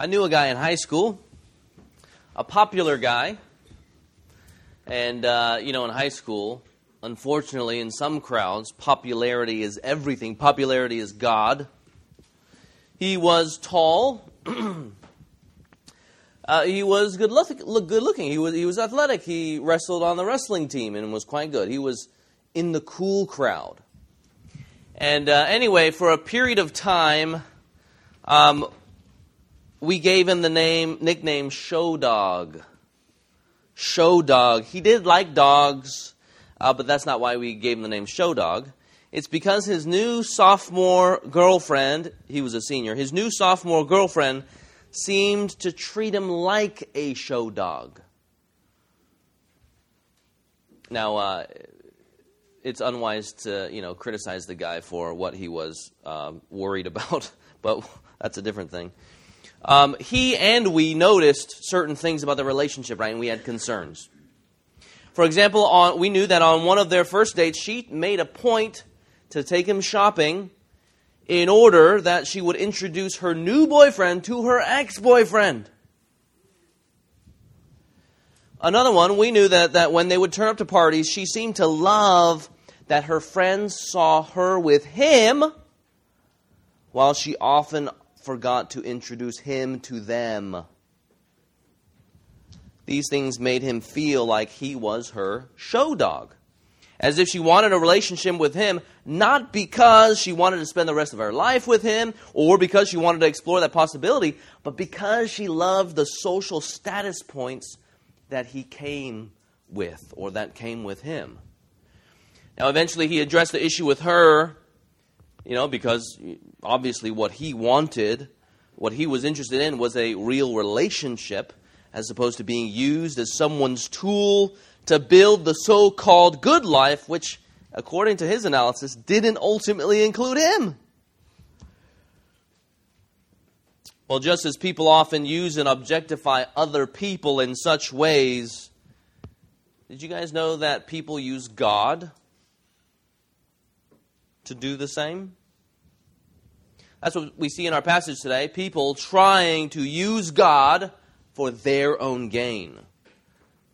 I knew a guy in high school, a popular guy. And, uh, you know, in high school, unfortunately, in some crowds, popularity is everything. Popularity is God. He was tall. uh, he was good, look, good looking. He was, he was athletic. He wrestled on the wrestling team and was quite good. He was in the cool crowd. And uh, anyway, for a period of time, um, we gave him the name nickname Show Dog. Show Dog. He did like dogs, uh, but that's not why we gave him the name Show Dog. It's because his new sophomore girlfriend, he was a senior, his new sophomore girlfriend seemed to treat him like a show dog. Now, uh, it's unwise to you know criticize the guy for what he was um, worried about, but that's a different thing. Um, he and we noticed certain things about the relationship, right? And we had concerns. For example, on, we knew that on one of their first dates, she made a point to take him shopping in order that she would introduce her new boyfriend to her ex boyfriend. Another one, we knew that, that when they would turn up to parties, she seemed to love that her friends saw her with him, while she often forgot to introduce him to them. These things made him feel like he was her show dog. As if she wanted a relationship with him, not because she wanted to spend the rest of her life with him or because she wanted to explore that possibility, but because she loved the social status points that he came with or that came with him. Now, eventually, he addressed the issue with her you know, because obviously what he wanted, what he was interested in, was a real relationship as opposed to being used as someone's tool to build the so called good life, which, according to his analysis, didn't ultimately include him. Well, just as people often use and objectify other people in such ways, did you guys know that people use God to do the same? That's what we see in our passage today people trying to use God for their own gain.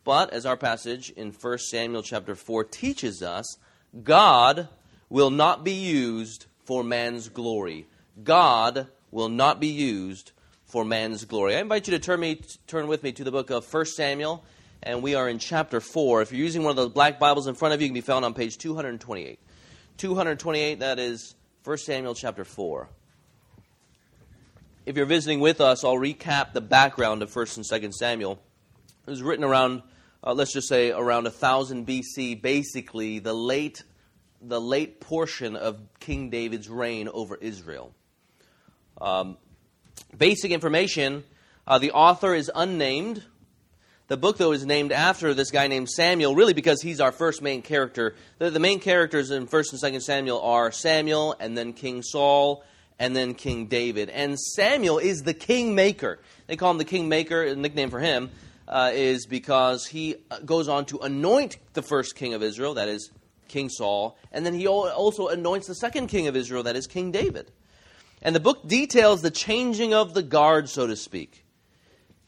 But as our passage in 1 Samuel chapter 4 teaches us, God will not be used for man's glory. God will not be used for man's glory. I invite you to turn, me, turn with me to the book of 1 Samuel, and we are in chapter 4. If you're using one of those black Bibles in front of you, it can be found on page 228. 228, that is 1 Samuel chapter 4 if you're visiting with us, I'll recap the background of 1st and 2nd Samuel. It was written around, uh, let's just say, around 1000 BC, basically the late, the late portion of King David's reign over Israel. Um, basic information uh, the author is unnamed. The book, though, is named after this guy named Samuel, really because he's our first main character. The, the main characters in 1st and 2nd Samuel are Samuel and then King Saul and then King David. And Samuel is the kingmaker. They call him the kingmaker. A nickname for him uh, is because he uh, goes on to anoint the first king of Israel, that is King Saul, and then he also anoints the second king of Israel, that is King David. And the book details the changing of the guard, so to speak.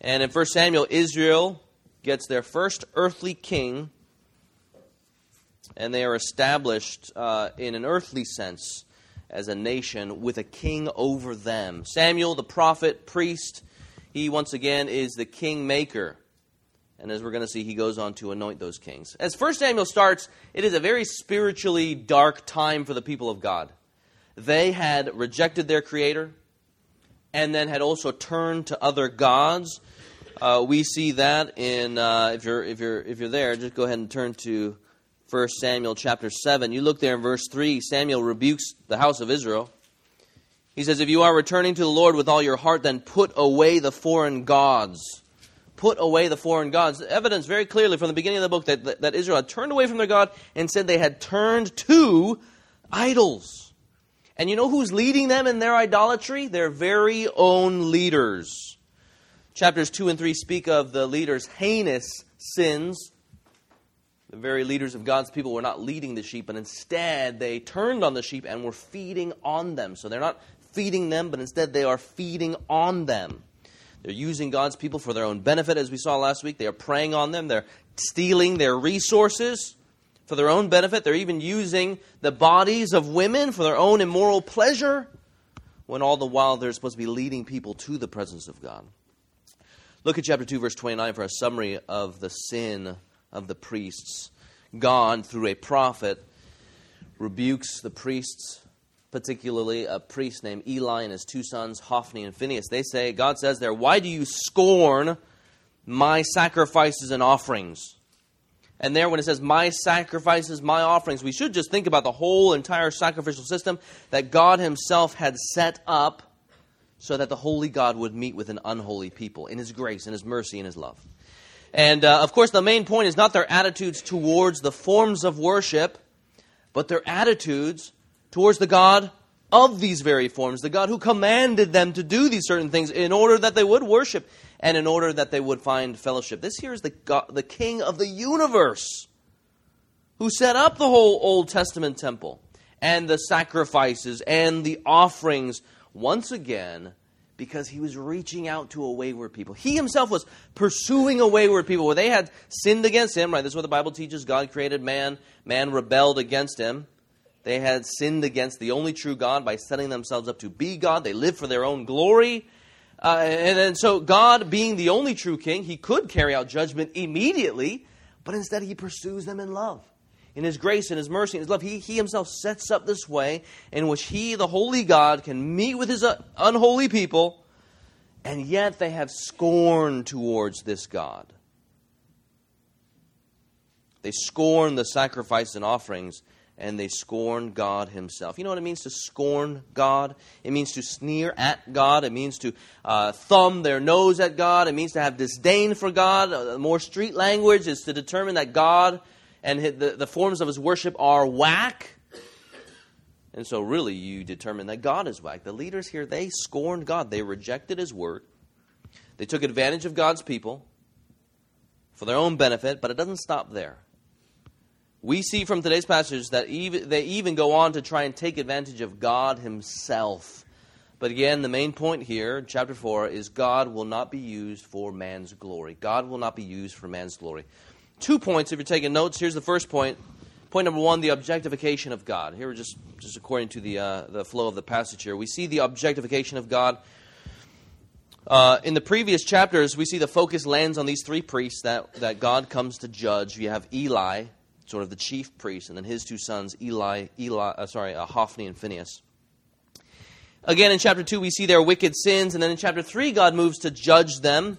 And in 1 Samuel, Israel gets their first earthly king, and they are established uh, in an earthly sense as a nation with a king over them. Samuel, the prophet, priest, he once again is the king maker. And as we're going to see, he goes on to anoint those kings. As 1 Samuel starts, it is a very spiritually dark time for the people of God. They had rejected their creator and then had also turned to other gods. Uh, we see that in uh, if you're if you're if you're there, just go ahead and turn to 1 Samuel chapter 7. You look there in verse 3, Samuel rebukes the house of Israel. He says, If you are returning to the Lord with all your heart, then put away the foreign gods. Put away the foreign gods. Evidence very clearly from the beginning of the book that, that, that Israel had turned away from their God and said they had turned to idols. And you know who's leading them in their idolatry? Their very own leaders. Chapters 2 and 3 speak of the leaders' heinous sins the very leaders of God's people were not leading the sheep, but instead they turned on the sheep and were feeding on them. So they're not feeding them, but instead they are feeding on them. They're using God's people for their own benefit, as we saw last week. They are preying on them. They're stealing their resources for their own benefit. They're even using the bodies of women for their own immoral pleasure, when all the while they're supposed to be leading people to the presence of God. Look at chapter 2, verse 29 for a summary of the sin of the priests. God, through a prophet, rebukes the priests, particularly a priest named Eli and his two sons, Hophni and Phinehas. They say, God says there, Why do you scorn my sacrifices and offerings? And there, when it says my sacrifices, my offerings, we should just think about the whole entire sacrificial system that God Himself had set up so that the holy God would meet with an unholy people in His grace, in His mercy, in His love. And uh, of course, the main point is not their attitudes towards the forms of worship, but their attitudes towards the God of these very forms, the God who commanded them to do these certain things in order that they would worship and in order that they would find fellowship. This here is the, God, the King of the universe who set up the whole Old Testament temple and the sacrifices and the offerings once again because he was reaching out to a wayward people. He himself was pursuing a wayward people where they had sinned against him, right? This is what the Bible teaches. God created man, man rebelled against him. They had sinned against the only true God by setting themselves up to be God. They lived for their own glory. Uh, and, and so, God, being the only true king, he could carry out judgment immediately, but instead he pursues them in love. In his grace and his mercy and his love, he, he himself sets up this way in which he, the holy God, can meet with his uh, unholy people, and yet they have scorn towards this God. They scorn the sacrifice and offerings and they scorn God Himself. You know what it means to scorn God? It means to sneer at God. It means to uh, thumb their nose at God. It means to have disdain for God. Uh, more street language is to determine that God and the, the forms of His worship are whack. And so, really, you determine that God is whack. The leaders here, they scorned God. They rejected His word. They took advantage of God's people for their own benefit, but it doesn't stop there we see from today's passage that even, they even go on to try and take advantage of God Himself. But again, the main point here, chapter 4, is God will not be used for man's glory. God will not be used for man's glory. Two points, if you're taking notes. Here's the first point. Point number one, the objectification of God. Here, just, just according to the, uh, the flow of the passage here, we see the objectification of God. Uh, in the previous chapters, we see the focus lands on these three priests that, that God comes to judge. You have Eli, sort of the chief priest, and then his two sons, Eli, Eli, uh, sorry, uh, Hophni and Phinehas. Again, in chapter 2, we see their wicked sins, and then in chapter 3, God moves to judge them.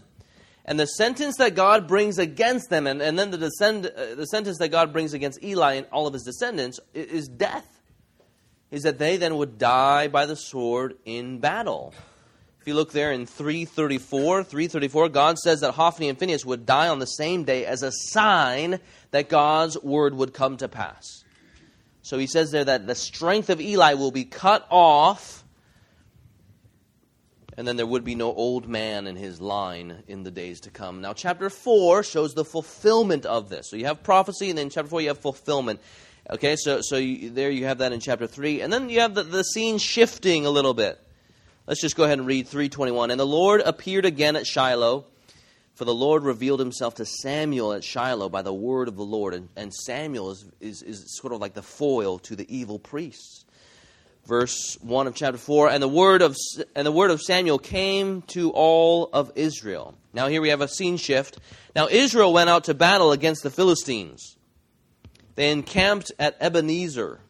And the sentence that God brings against them, and, and then the, descend, uh, the sentence that God brings against Eli and all of his descendants, is, is death. Is that they then would die by the sword in battle. If you look there in 334, 334, God says that Hophni and Phinehas would die on the same day as a sign that God's word would come to pass. So he says there that the strength of Eli will be cut off, and then there would be no old man in his line in the days to come. Now, chapter 4 shows the fulfillment of this. So you have prophecy, and then chapter 4 you have fulfillment. Okay, so, so you, there you have that in chapter 3. And then you have the, the scene shifting a little bit. Let's just go ahead and read 321. And the Lord appeared again at Shiloh, for the Lord revealed himself to Samuel at Shiloh by the word of the Lord. And, and Samuel is, is, is sort of like the foil to the evil priests. Verse 1 of chapter 4 and the, word of, and the word of Samuel came to all of Israel. Now, here we have a scene shift. Now, Israel went out to battle against the Philistines. They encamped at Ebenezer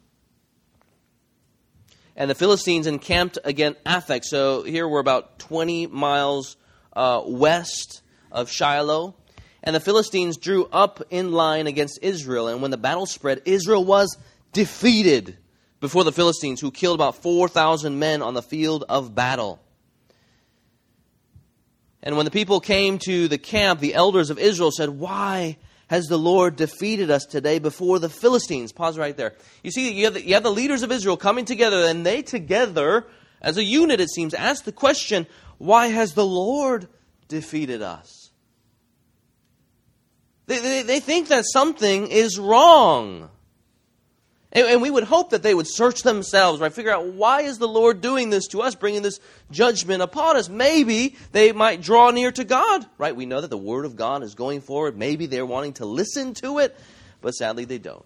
and the Philistines encamped against Aphek. So here we're about 20 miles uh, west of Shiloh. And the Philistines drew up in line against Israel. And when the battle spread, Israel was defeated before the Philistines, who killed about 4,000 men on the field of battle. And when the people came to the camp, the elders of Israel said, Why has the Lord defeated us today before the Philistines? Pause right there. You see, you have, the, you have the leaders of Israel coming together, and they together, as a unit, it seems, ask the question, why has the Lord defeated us? They, they, they think that something is wrong. And, we would hope that they would search themselves, right? Figure out why is the Lord doing this to us, bringing this judgment upon us. Maybe they might draw near to God, right? We know that the Word of God is going forward. Maybe they're wanting to listen to it, but sadly they don't.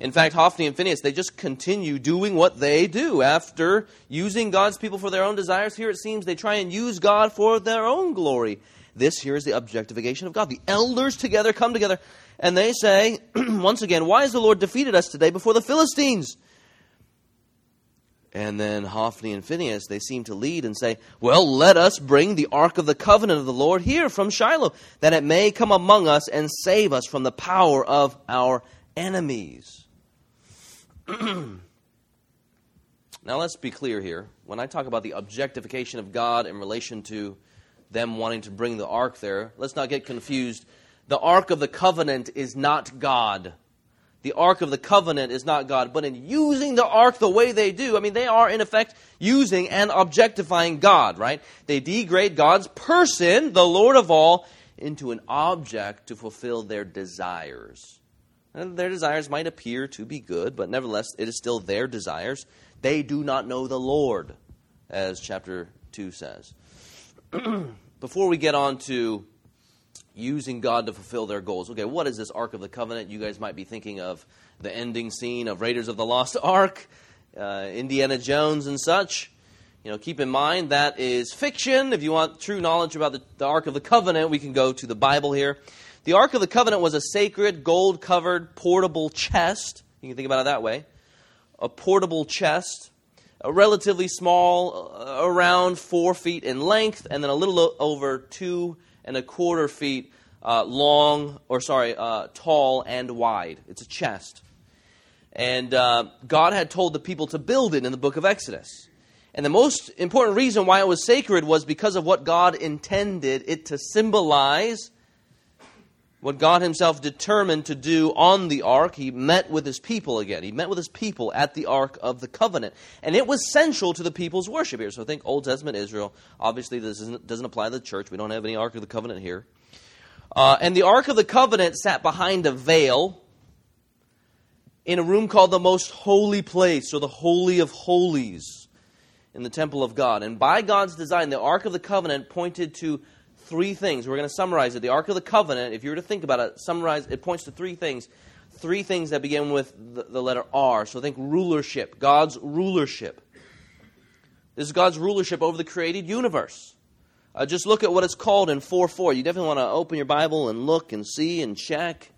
In fact, Hophni and Phinehas, they just continue doing what they do. After using God's people for their own desires, here it seems they try and use God for their own glory. This here is the objectification of God. The elders together come together and they say, once again, Why has the Lord defeated us today before the Philistines? And then Hophni and Phinehas, they seem to lead and say, Well, let us bring the ark of the covenant of the Lord here from Shiloh, that it may come among us and save us from the power of our enemies. now, let's be clear here. When I talk about the objectification of God in relation to them wanting to bring the ark there, let's not get confused the Ark of the Covenant is not God. The Ark of the Covenant is not God. But in using the Ark the way they do, I mean, they are in effect using and objectifying God, right? They degrade God's person, the Lord of all, into an object to fulfill their desires. And their desires might appear to be good, but nevertheless, it is still their desires. They do not know the Lord, as chapter 2 says. Before we get on to using God to fulfill their goals. Okay, what is this Ark of the Covenant? You guys might be thinking of the ending scene of Raiders of the Lost Ark, uh, Indiana Jones, and such. You know, keep in mind that is fiction. If you want true knowledge about the, the Ark of the Covenant, we can go to the Bible here. The Ark of the Covenant was a sacred, gold covered, portable chest. You can think about it that way. A portable chest, a relatively small, uh, around four feet in length, and then a little over two and a quarter feet uh, long, or sorry, uh, tall and wide. It's a chest. And uh, God had told the people to build it in the book of Exodus. And the most important reason why it was sacred was because of what God intended it to symbolize, what God Himself determined to do on the ark. He met with His people again. He met with His people at the Ark of the Covenant. And it was central to the people's worship here. So think Old Testament Israel. Obviously, this doesn't apply to the church. We don't have any Ark of the Covenant here. Uh, and the Ark of the Covenant sat behind a veil in a room called the Most Holy Place, or the Holy of Holies, in the temple of God. And by God's design, the Ark of the Covenant pointed to three things. We're going to summarize it. The Ark of the Covenant, if you were to think about it, summarize it points to three things. Three things that begin with the, the letter R. So think rulership, God's rulership. This is God's rulership over the created universe. Uh, just look at what it's called in 4 4. You definitely want to open your Bible and look and see and check.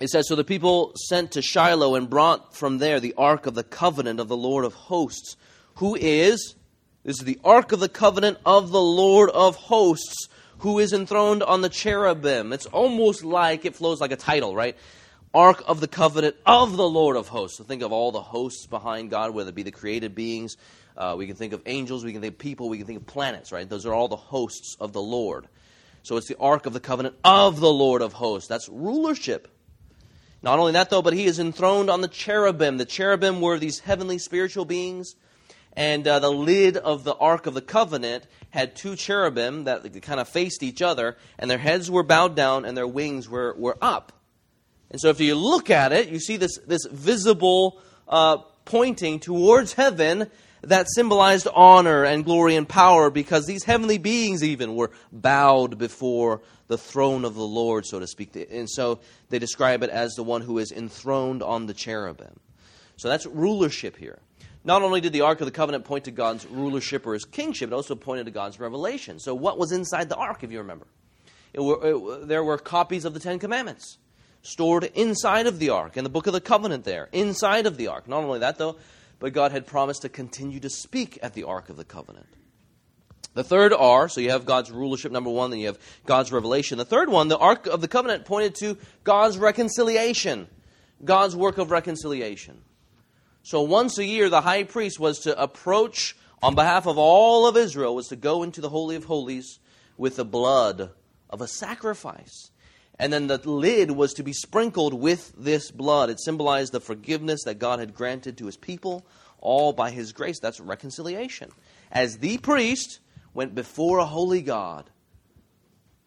It says, So the people sent to Shiloh and brought from there the ark of the covenant of the Lord of hosts, who is, this is the ark of the covenant of the Lord of hosts, who is enthroned on the cherubim. It's almost like it flows like a title, right? Ark of the covenant of the Lord of hosts. So think of all the hosts behind God, whether it be the created beings uh, we can think of angels, we can think of people, we can think of planets, right? Those are all the hosts of the Lord. So it's the Ark of the Covenant of the Lord of hosts. That's rulership. Not only that, though, but he is enthroned on the cherubim. The cherubim were these heavenly spiritual beings. And uh, the lid of the Ark of the Covenant had two cherubim that kind of faced each other, and their heads were bowed down and their wings were, were up. And so if you look at it, you see this, this visible uh, pointing towards heaven that symbolized honor and glory and power because these heavenly beings even were bowed before the throne of the Lord, so to speak. And so they describe it as the one who is enthroned on the cherubim. So that's rulership here. Not only did the Ark of the Covenant point to God's rulership or his kingship, it also pointed to God's revelation. So, what was inside the Ark, if you remember? It were, it, there were copies of the Ten Commandments stored inside of the Ark, and the Book of the Covenant there, inside of the Ark. Not only that, though, but God had promised to continue to speak at the Ark of the Covenant. The third R, so you have God's rulership, number one, then you have God's revelation. The third one, the Ark of the Covenant pointed to God's reconciliation, God's work of reconciliation. So once a year, the high priest was to approach on behalf of all of Israel, was to go into the Holy of Holies with the blood of a sacrifice. And then the lid was to be sprinkled with this blood. It symbolized the forgiveness that God had granted to his people, all by his grace. That's reconciliation. As the priest went before a holy God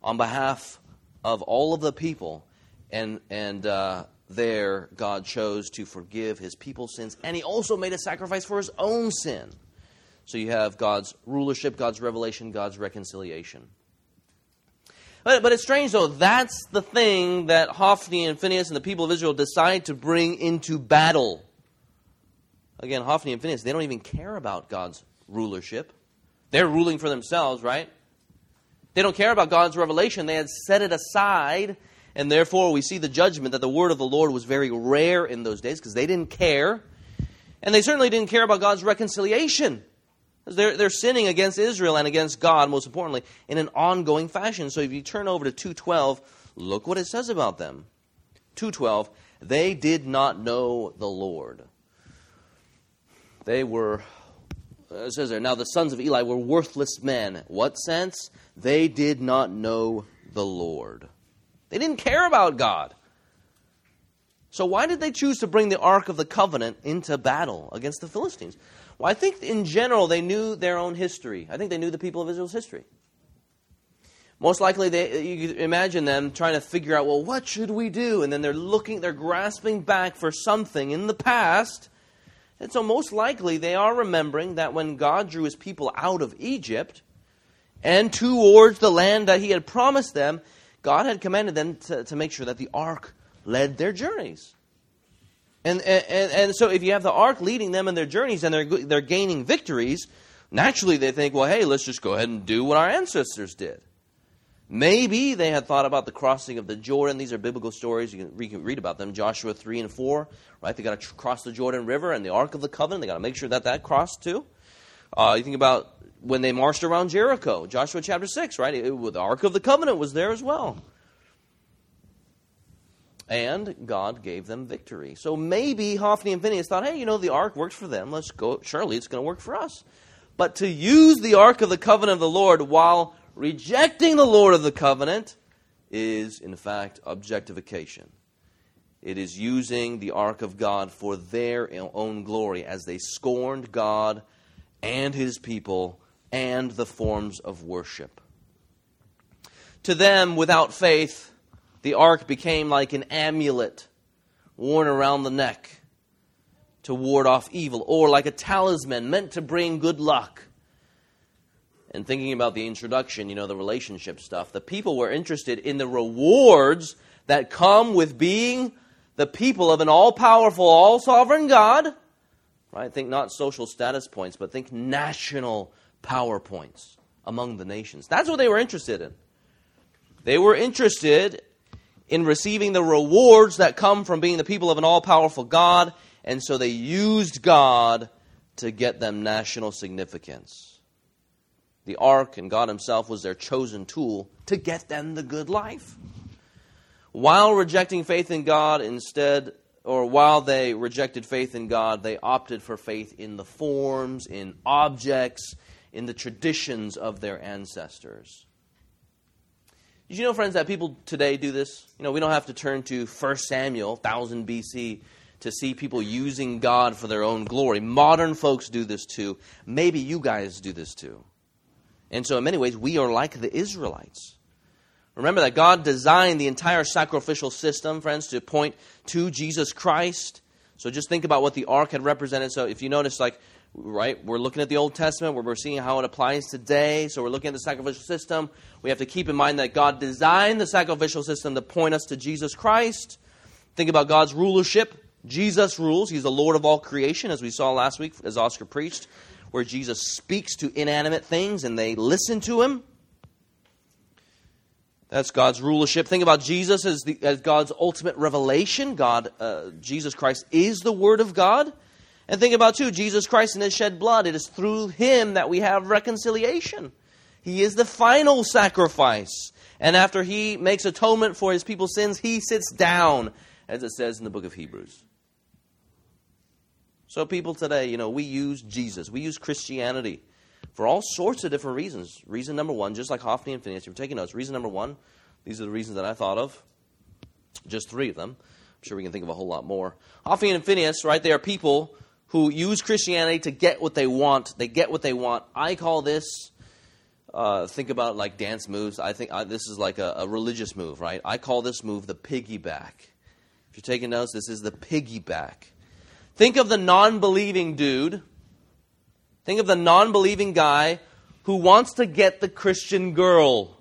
on behalf of all of the people and, and uh, there God chose to forgive his people's sins, and he also made a sacrifice for his own sin. So you have God's rulership, God's revelation, God's reconciliation. But, but it's strange, though, that's the thing that Hophni and Phinehas and the people of Israel decide to bring into battle. Again, Hophni and Phinehas, they don't even care about God's rulership. They're ruling for themselves, right? They don't care about God's revelation. They had set it aside, and therefore we see the judgment that the word of the Lord was very rare in those days because they didn't care. And they certainly didn't care about God's reconciliation. They're, they're sinning against Israel and against God, most importantly, in an ongoing fashion. So if you turn over to 212, look what it says about them. 212, they did not know the Lord. They were, it says there, now the sons of Eli were worthless men. What sense? They did not know the Lord. They didn't care about God. So why did they choose to bring the Ark of the Covenant into battle against the Philistines? Well, I think in general they knew their own history. I think they knew the people of Israel's history. Most likely, they, you could imagine them trying to figure out, well, what should we do? And then they're looking, they're grasping back for something in the past. And so, most likely, they are remembering that when God drew his people out of Egypt and towards the land that he had promised them, God had commanded them to, to make sure that the ark led their journeys. And, and, and so if you have the ark leading them in their journeys and they're, they're gaining victories, naturally they think, well, hey, let's just go ahead and do what our ancestors did. Maybe they had thought about the crossing of the Jordan. These are biblical stories. You can, read about them. Joshua 3 and 4, right? They got to cross the Jordan River and the Ark of the Covenant. They got to make sure that that crossed too. Uh, you think about when they marched around Jericho, Joshua chapter 6, right? It, it, the Ark of the Covenant was there as well. And God gave them victory. So maybe Hophni and Phinehas thought, hey, you know, the ark works for them. Let's go. Surely it's going to work for us. But to use the ark of the covenant of the Lord while rejecting the Lord of the covenant is, in fact, objectification. It is using the ark of God for their own glory as they scorned God and his people and the forms of worship. To them, without faith, the ark became like an amulet worn around the neck to ward off evil, or like a talisman meant to bring good luck. And thinking about the introduction, you know, the relationship stuff, the people were interested in the rewards that come with being the people of an all powerful, all sovereign God. Right? Think not social status points, but think national power points among the nations. That's what they were interested in. They were interested in receiving the rewards that come from being the people of an all powerful God, and so they used God to get them national significance. The ark and God Himself was their chosen tool to get them the good life. While rejecting faith in God, instead, or while they rejected faith in God, they opted for faith in the forms, in objects, in the traditions of their ancestors. Did you know, friends, that people today do this? You know, we don't have to turn to 1 Samuel, 1000 BC, to see people using God for their own glory. Modern folks do this too. Maybe you guys do this too. And so, in many ways, we are like the Israelites. Remember that God designed the entire sacrificial system, friends, to point to Jesus Christ. So just think about what the ark had represented. So if you notice, like right? We're looking at the Old Testament we're seeing how it applies today. So we're looking at the sacrificial system. We have to keep in mind that God designed the sacrificial system to point us to Jesus Christ. Think about God's rulership. Jesus rules. He's the Lord of all creation, as we saw last week as Oscar preached, where Jesus speaks to inanimate things and they listen to him. That's God's rulership. Think about Jesus as, the, as God's ultimate revelation. God, uh, Jesus Christ is the Word of God. And think about, too, Jesus Christ and his shed blood. It is through him that we have reconciliation. He is the final sacrifice. And after he makes atonement for his people's sins, he sits down, as it says in the book of Hebrews. So, people today, you know, we use Jesus, we use Christianity for all sorts of different reasons. Reason number one, just like Hophni and Phinehas, you're taking notes. Reason number one, these are the reasons that I thought of, just three of them. I'm sure we can think of a whole lot more. Hophni and Phinehas, right, they are people who use Christianity to get what they want. They get what they want. I call this, uh, think about like dance moves. I think I, this is like a, a religious move, right? I call this move the piggyback. If you're taking notes, this is the piggyback. Think of the non believing dude. Think of the non believing guy who wants to get the Christian girl.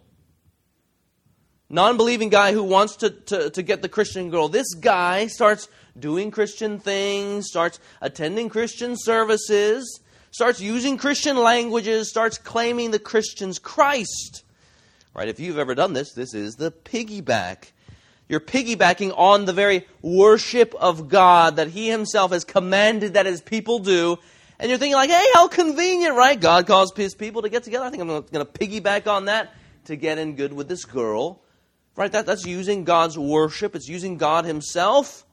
Non believing guy who wants to, to, to get the Christian girl. This guy starts doing Christian things, starts attending Christian services, starts using Christian languages, starts claiming the Christian's Christ. Right? If you've ever done this, this is the piggyback. You're piggybacking on the very worship of God that He Himself has commanded that His people do. And you're thinking, like, hey, how convenient, right? God calls His people to get together. I think I'm going to piggyback on that to get in good with this girl. Right? That, that's using God's worship, it's using God Himself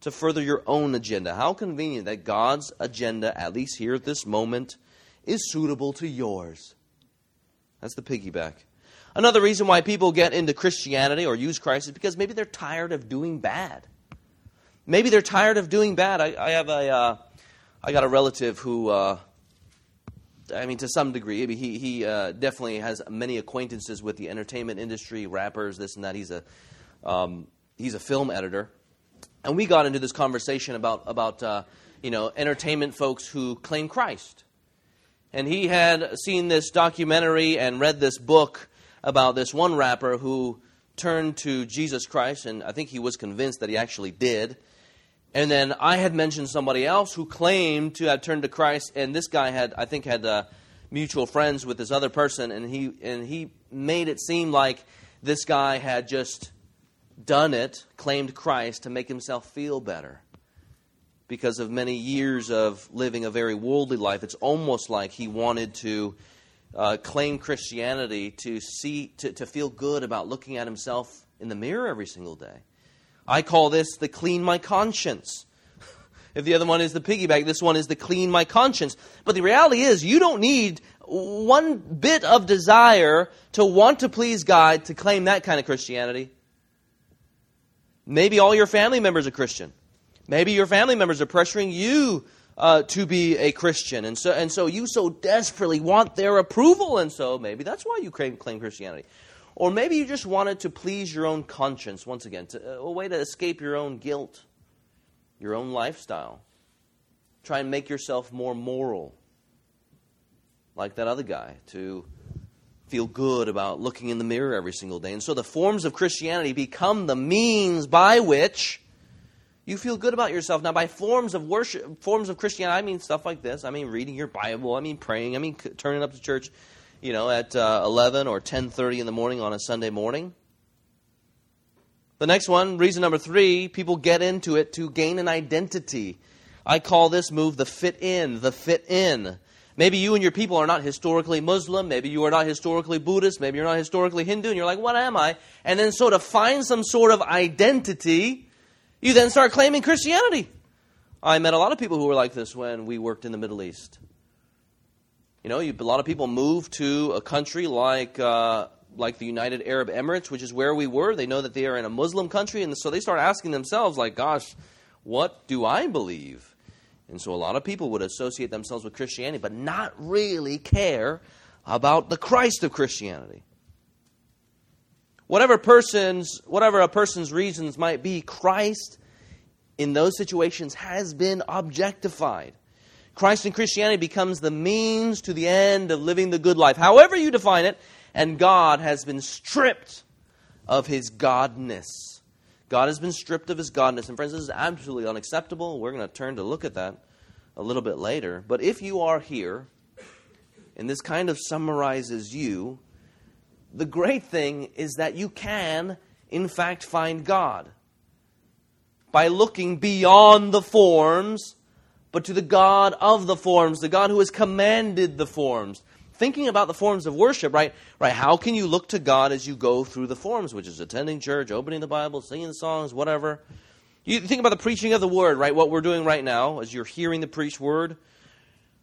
to further your own agenda. How convenient that God's agenda, at least here at this moment, is suitable to yours. That's the piggyback. Another reason why people get into Christianity or use Christ is because maybe they're tired of doing bad. Maybe they're tired of doing bad. I, I have a, uh, I got a relative who, uh, I mean, to some degree, he he uh, definitely has many acquaintances with the entertainment industry, rappers, this and that. He's a um, he's a film editor, and we got into this conversation about about uh, you know entertainment folks who claim Christ, and he had seen this documentary and read this book about this one rapper who turned to Jesus Christ, and I think he was convinced that he actually did. And then I had mentioned somebody else who claimed to have turned to Christ, and this guy had, I think, had uh, mutual friends with this other person, and he and he made it seem like this guy had just done it, claimed Christ to make himself feel better. Because of many years of living a very worldly life, it's almost like he wanted to uh, claim Christianity to see to, to feel good about looking at himself in the mirror every single day. I call this the clean my conscience. if the other one is the piggyback, this one is the clean my conscience. But the reality is, you don't need one bit of desire to want to please God to claim that kind of Christianity. Maybe all your family members are Christian. Maybe your family members are pressuring you uh, to be a Christian. And so, and so you so desperately want their approval, and so maybe that's why you claim, claim Christianity. Or maybe you just wanted to please your own conscience, once again, to, a way to escape your own guilt, your own lifestyle. Try and make yourself more moral, like that other guy, to feel good about looking in the mirror every single day. And so the forms of Christianity become the means by which you feel good about yourself. Now, by forms of worship, forms of Christianity, I mean stuff like this. I mean reading your Bible. I mean praying. I mean turning up to church, you know, at uh, 11 or 10:30 in the morning on a Sunday morning. The next one, reason number three, people get into it to gain an identity. I call this move the fit in, the fit in. Maybe you and your people are not historically Muslim. Maybe you are not historically Buddhist. Maybe you're not historically Hindu. And you're like, what am I? And then so to find some sort of identity, you then start claiming Christianity. I met a lot of people who were like this when we worked in the Middle East. You know, you, a lot of people move to a country like uh, like the United Arab Emirates, which is where we were. They know that they are in a Muslim country, and so they start asking themselves, like, "Gosh, what do I believe?" And so a lot of people would associate themselves with Christianity, but not really care about the Christ of Christianity. Whatever person's whatever a person's reasons might be, Christ in those situations has been objectified. Christ in Christianity becomes the means to the end of living the good life, however you define it, and God has been stripped of his godness. God has been stripped of his godness. And friends, this is absolutely unacceptable. We're going to turn to look at that a little bit later. But if you are here, and this kind of summarizes you, the great thing is that you can, in fact, find God by looking beyond the forms, but to the God of the forms, the God who has commanded the forms. Thinking about the forms of worship, right? Right? How can you look to God as you go through the forms, which is attending church, opening the Bible, singing songs, whatever? You think about the preaching of the word, right? What we're doing right now, as you're hearing the preached word.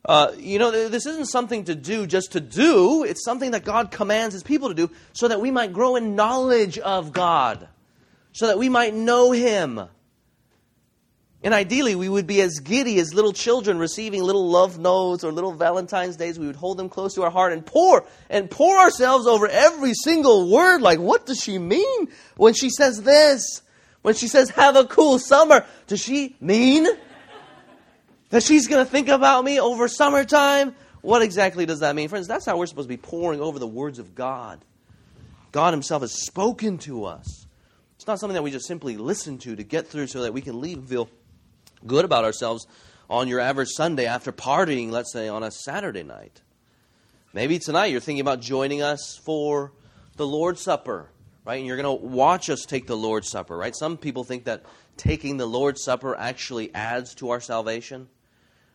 Uh, you know, this isn't something to do just to do. It's something that God commands His people to do so that we might grow in knowledge of God, so that we might know Him. And ideally, we would be as giddy as little children receiving little love notes or little Valentine's days. We would hold them close to our heart and pour and pour ourselves over every single word. Like, what does she mean when she says this? When she says, have a cool summer, does she mean that she's going to think about me over summertime? What exactly does that mean? Friends, that's how we're supposed to be pouring over the words of God. God Himself has spoken to us. It's not something that we just simply listen to to get through so that we can leave and feel good about ourselves on your average Sunday after partying, let's say, on a Saturday night. Maybe tonight you're thinking about joining us for the Lord's Supper right? And you're going to watch us take the Lord's Supper, right? Some people think that taking the Lord's Supper actually adds to our salvation,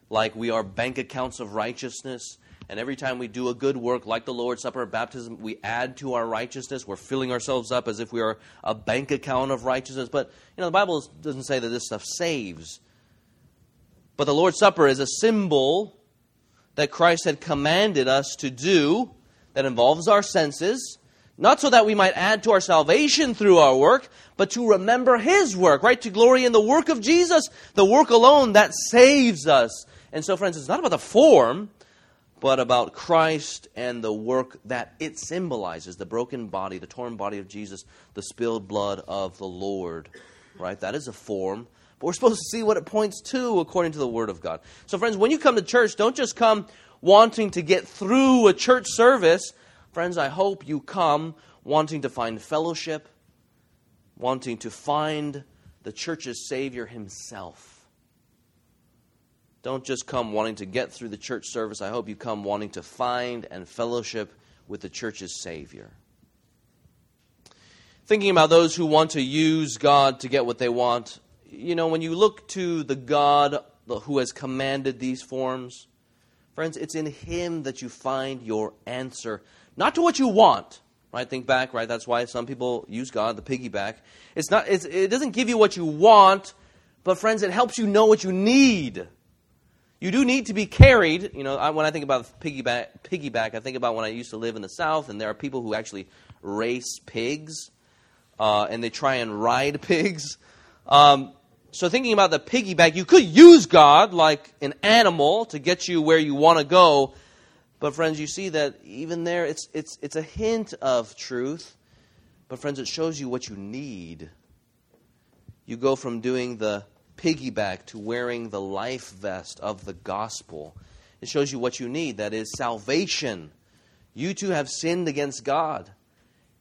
like we are bank accounts of righteousness. And every time we do a good work like the Lord's Supper, baptism, we add to our righteousness. We're filling ourselves up as if we are a bank account of righteousness. But, you know, the Bible doesn't say that this stuff saves. But the Lord's Supper is a symbol that Christ had commanded us to do that involves our senses not so that we might add to our salvation through our work, but to remember His work, right? To glory in the work of Jesus, the work alone that saves us. And so, friends, it's not about the form, but about Christ and the work that it symbolizes the broken body, the torn body of Jesus, the spilled blood of the Lord, right? That is a form. But we're supposed to see what it points to according to the Word of God. So, friends, when you come to church, don't just come wanting to get through a church service Friends, I hope you come wanting to find fellowship, wanting to find the church's Savior Himself. Don't just come wanting to get through the church service. I hope you come wanting to find and fellowship with the church's Savior. Thinking about those who want to use God to get what they want, you know, when you look to the God who has commanded these forms, friends, it's in Him that you find your answer not to what you want. Right? Think back, right? That's why some people use God, the piggyback. It's not, it's, it doesn't give you what you want, but friends, it helps you know what you need. You do need to be carried. You know, I, when I think about piggyback, piggyback, I think about when I used to live in the South, and there are people who actually race pigs, uh, and they try and ride pigs. Um, so, thinking about the piggyback, you could use God like an animal to get you where you want to go, but, friends, you see that even there, it's, it's, it's a hint of truth. But, friends, it shows you what you need. You go from doing the piggyback to wearing the life vest of the gospel. It shows you what you need that is, salvation. You too have sinned against God,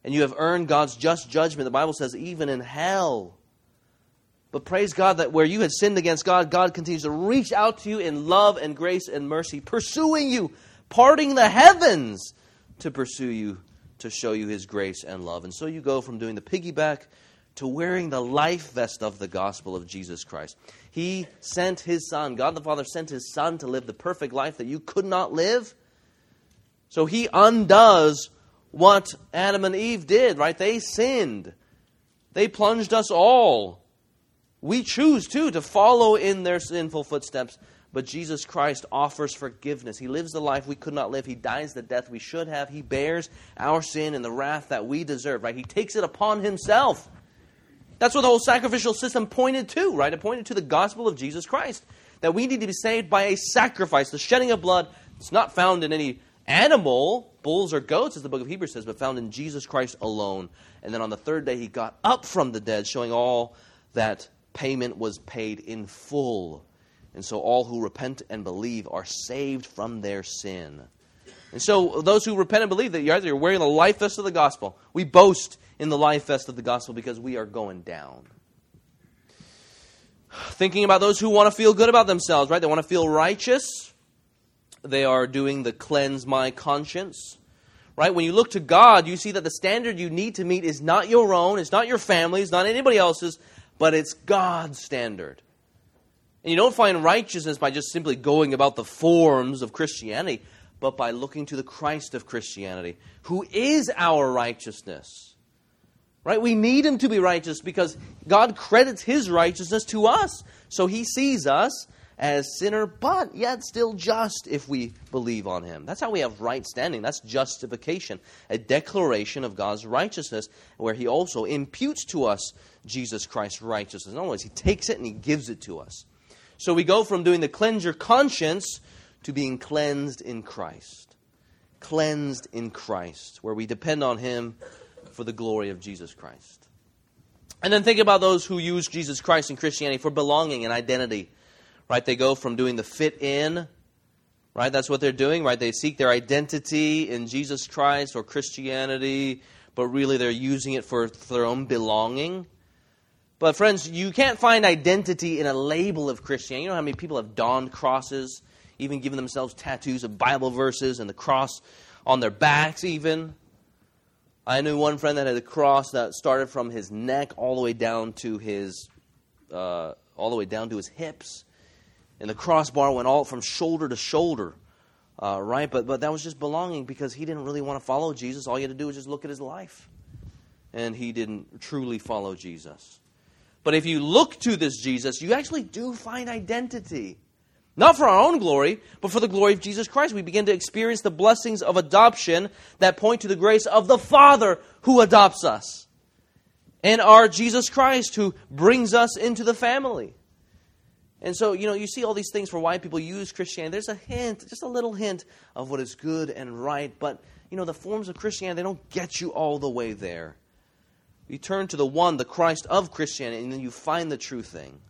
and you have earned God's just judgment. The Bible says, even in hell. But praise God that where you had sinned against God, God continues to reach out to you in love and grace and mercy, pursuing you parting the heavens to pursue you, to show you his grace and love. And so you go from doing the piggyback to wearing the life vest of the gospel of Jesus Christ. He sent his son, God the Father sent his son to live the perfect life that you could not live. So he undoes what Adam and Eve did, right? They sinned. They plunged us all. We choose too to follow in their sinful footsteps. But Jesus Christ offers forgiveness. He lives the life we could not live. He dies the death we should have. He bears our sin and the wrath that we deserve, right? He takes it upon himself. That's what the whole sacrificial system pointed to, right? It pointed to the gospel of Jesus Christ. That we need to be saved by a sacrifice, the shedding of blood. It's not found in any animal, bulls or goats, as the book of Hebrews says, but found in Jesus Christ alone. And then on the third day, he got up from the dead, showing all that payment was paid in full and so all who repent and believe are saved from their sin. And so those who repent and believe that you're wearing the life vest of the gospel. We boast in the life vest of the gospel because we are going down. Thinking about those who want to feel good about themselves, right? They want to feel righteous. They are doing the cleanse my conscience. Right? When you look to God, you see that the standard you need to meet is not your own, it's not your family's, not anybody else's, but it's God's standard. And you don't find righteousness by just simply going about the forms of Christianity, but by looking to the Christ of Christianity, who is our righteousness. Right? We need him to be righteous because God credits his righteousness to us. So he sees us as sinner, but yet still just if we believe on him. That's how we have right standing. That's justification, a declaration of God's righteousness, where he also imputes to us Jesus Christ's righteousness. In other words, he takes it and he gives it to us. So we go from doing the cleanse your conscience to being cleansed in Christ. Cleansed in Christ, where we depend on Him for the glory of Jesus Christ. And then think about those who use Jesus Christ and Christianity for belonging and identity. Right? They go from doing the fit in, right? That's what they're doing, right? They seek their identity in Jesus Christ or Christianity, but really they're using it for, for their own belonging. But, friends, you can't find identity in a label of Christianity. You know how many people have donned crosses, even given themselves tattoos of Bible verses and the cross on their backs, even. I knew one friend that had a cross that started from his neck all the way down to his, uh, all the way down to his hips, and the crossbar went all from shoulder to shoulder, uh, right? But but that was just belonging because he didn't really want to follow Jesus. All you had to do was just look at his life, and he didn't truly follow Jesus. But if you look to this Jesus, you actually do find identity. Not for our own glory, but for the glory of Jesus Christ. We begin to experience the blessings of adoption that point to the grace of the Father who adopts us. And our Jesus Christ who brings us into the family. And so, you know, you see all these things for why people use Christianity. There's a hint, just a little hint of what is good and right. But, you know, the forms of Christianity, they don't get you all the way there. You turn to the one, the Christ of Christianity, and then you find the true thing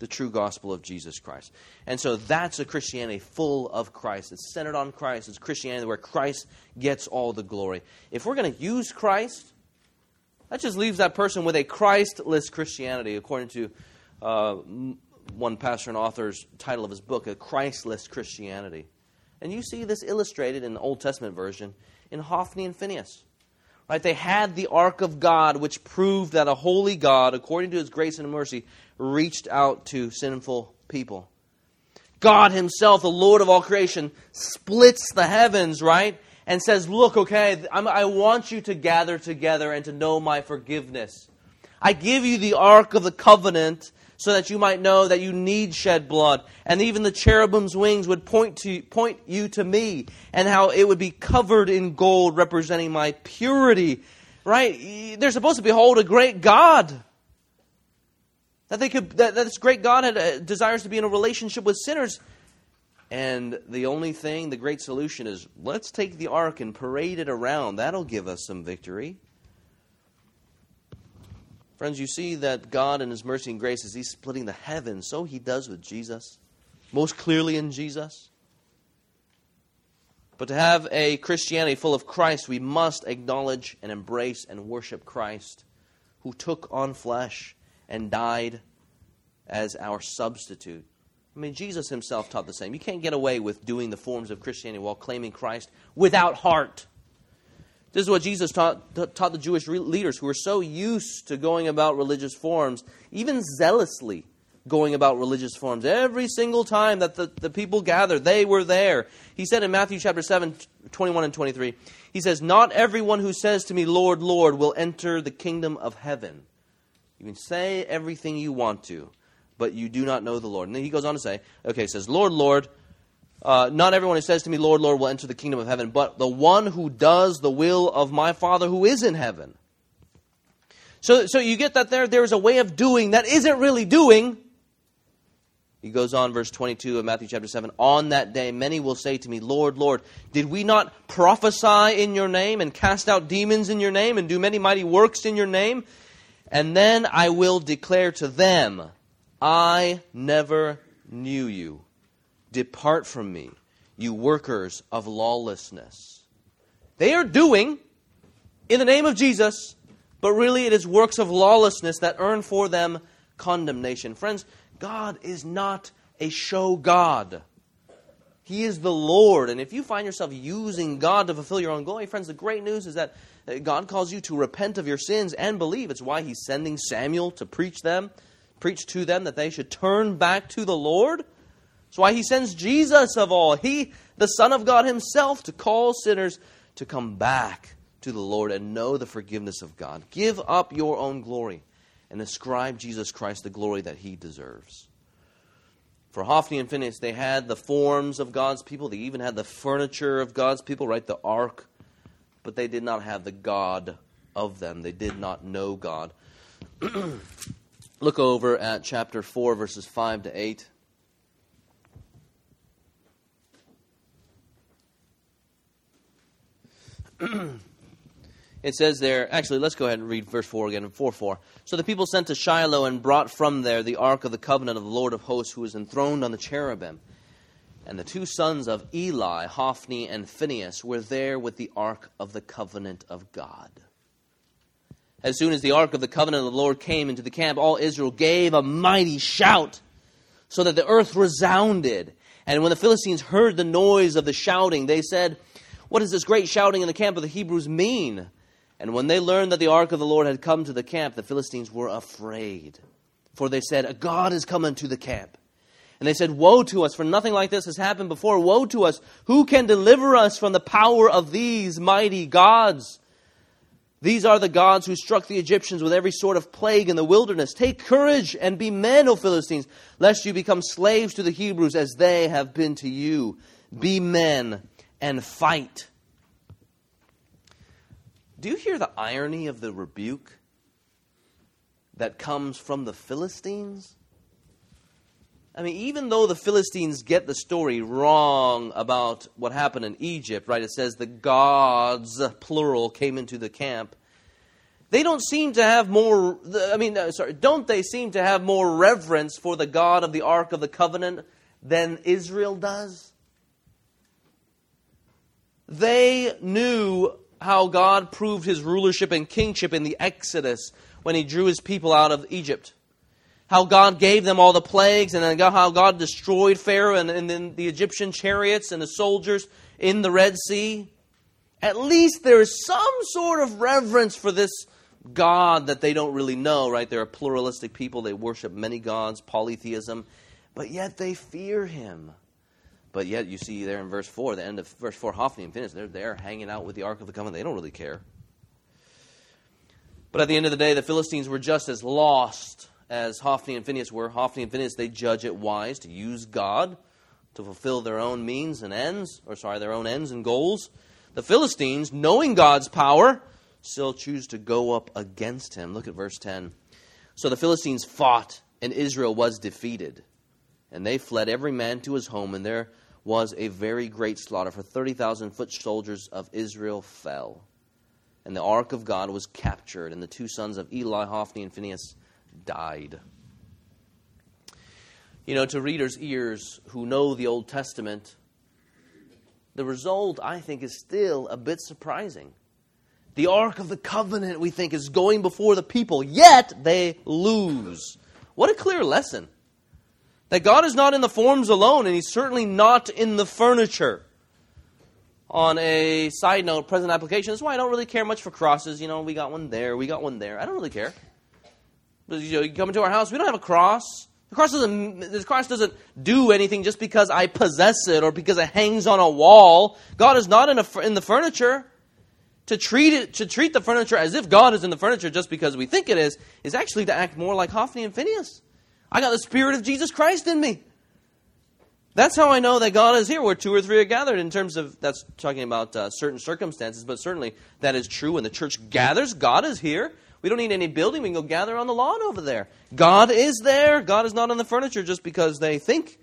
the true gospel of Jesus Christ. And so that's a Christianity full of Christ. It's centered on Christ. It's Christianity where Christ gets all the glory. If we're going to use Christ, that just leaves that person with a Christless Christianity, according to uh, one pastor and author's title of his book, A Christless Christianity. And you see this illustrated in the Old Testament version in Hophni and Phinehas. Right? They had the ark of God, which proved that a holy God, according to his grace and mercy, reached out to sinful people. God himself, the Lord of all creation, splits the heavens, right? And says, Look, okay, I'm, i want you to gather together and to know my forgiveness. I give you the ark of the covenant so that you might know that you need shed blood. And even the cherubim's wings would point, to, point you to me, and how it would be covered in gold, representing my purity. Right? They're supposed to behold a great God. That, they could, that, that this great God had, uh, desires to be in a relationship with sinners. And the only thing, the great solution is let's take the ark and parade it around. That'll give us some victory. Friends, you see that God in His mercy and grace, as He's splitting the heavens, so He does with Jesus, most clearly in Jesus. But to have a Christianity full of Christ, we must acknowledge and embrace and worship Christ, who took on flesh and died as our substitute. I mean, Jesus himself taught the same. You can't get away with doing the forms of Christianity while claiming Christ without heart. This is what Jesus taught, taught the Jewish leaders who were so used to going about religious forms, even zealously going about religious forms. Every single time that the, the people gathered, they were there. He said in Matthew chapter 7, 21 and 23, he says, Not everyone who says to me, Lord, Lord, will enter the kingdom of heaven. You can say everything you want to, but you do not know the Lord. And then he goes on to say, okay, he says, Lord, Lord, uh, not everyone who says to me, Lord, Lord, will enter the kingdom of heaven, but the one who does the will of my Father who is in heaven. So, so you get that there. There's a way of doing that isn't really doing. He goes on, verse 22 of Matthew chapter 7. On that day, many will say to me, Lord, Lord, did we not prophesy in your name and cast out demons in your name and do many mighty works in your name? And then I will declare to them, I never knew you. Depart from me, you workers of lawlessness. They are doing in the name of Jesus, but really it is works of lawlessness that earn for them condemnation. Friends, God is not a show God. He is the Lord. And if you find yourself using God to fulfill your own glory, friends, the great news is that uh, God calls you to repent of your sins and believe. It's why He's sending Samuel to preach them, preach to them that they should turn back to the Lord. That's why he sends Jesus of all, he, the Son of God himself, to call sinners to come back to the Lord and know the forgiveness of God. Give up your own glory and ascribe Jesus Christ the glory that he deserves. For Hophni and Phinehas, they had the forms of God's people. They even had the furniture of God's people, right? The ark. But they did not have the God of them. They did not know God. Look over at chapter 4, verses 5 to 8. it says there, actually, let's go ahead and read verse 4 again, 4 4. So the people sent to Shiloh and brought from there the ark of the covenant of the Lord of hosts, who was enthroned on the cherubim. And the two sons of Eli, Hophni and Phinehas, were there with the ark of the covenant of God. As soon as the ark of the covenant of the Lord came into the camp, all Israel gave a mighty shout, so that the earth resounded. And when the Philistines heard the noise of the shouting, they said, What does this great shouting in the camp of the Hebrews mean? And when they learned that the ark of the Lord had come to the camp, the Philistines were afraid. For they said, A God is coming to the camp. And they said, Woe to us, for nothing like this has happened before. Woe to us! Who can deliver us from the power of these mighty gods? These are the gods who struck the Egyptians with every sort of plague in the wilderness. Take courage and be men, O Philistines, lest you become slaves to the Hebrews as they have been to you. Be men and fight. Do you hear the irony of the rebuke that comes from the Philistines? I mean, even though the Philistines get the story wrong about what happened in Egypt, right? It says the gods, plural, came into the camp. They don't seem to have more, I mean, uh, sorry, don't they seem to have more reverence for the God of the Ark of the Covenant than Israel does? They knew how God proved his rulership and kingship in the Exodus when he drew his people out of Egypt. How God gave them all the plagues, and how God destroyed Pharaoh and, and then the Egyptian chariots and the soldiers in the Red Sea. At least there is some sort of reverence for this God that they don't really know, right? They're a pluralistic people. They worship many gods, polytheism, but yet they fear him. But yet, you see there in verse 4, the end of verse 4, Hophni and Phinehas, they're there hanging out with the Ark of the Covenant. They don't really care. But at the end of the day, the Philistines were just as lost as Hophni and Phinehas were. Hophni and Phinehas, they judge it wise to use God to fulfill their own means and ends, or sorry, their own ends and goals. The Philistines, knowing God's power, still choose to go up against him. Look at verse 10. So the Philistines fought, and Israel was defeated. And they fled every man to his home, and there was a very great slaughter, for 30,000 foot soldiers of Israel fell. And the ark of God was captured, and the two sons of Eli, Hophni, and Phinehas died. You know, to readers' ears who know the Old Testament, the result, I think, is still a bit surprising. The Ark of the Covenant, we think, is going before the people, yet they lose. What a clear lesson. That God is not in the forms alone, and He's certainly not in the furniture. On a side note, present application, that's why I don't really care much for crosses. You know, we got one there, we got one there. I don't really care. But, You, know, you come into our house, we don't have a cross. The cross doesn't. The cross doesn't do anything just because I possess it or because it hangs on a wall. God is not in, a, in the furniture. To treat it, to treat the furniture as if God is in the furniture just because we think it is, is actually to act more like Hophni and Phinehas. I got the Spirit of Jesus Christ in me. That's how I know that God is here, where two or three are gathered. In terms of that's talking about uh, certain circumstances, but certainly that is true. When the church gathers, God is here. We don't need any building. We can go gather on the lawn over there. God is there. God is not on the furniture just because they think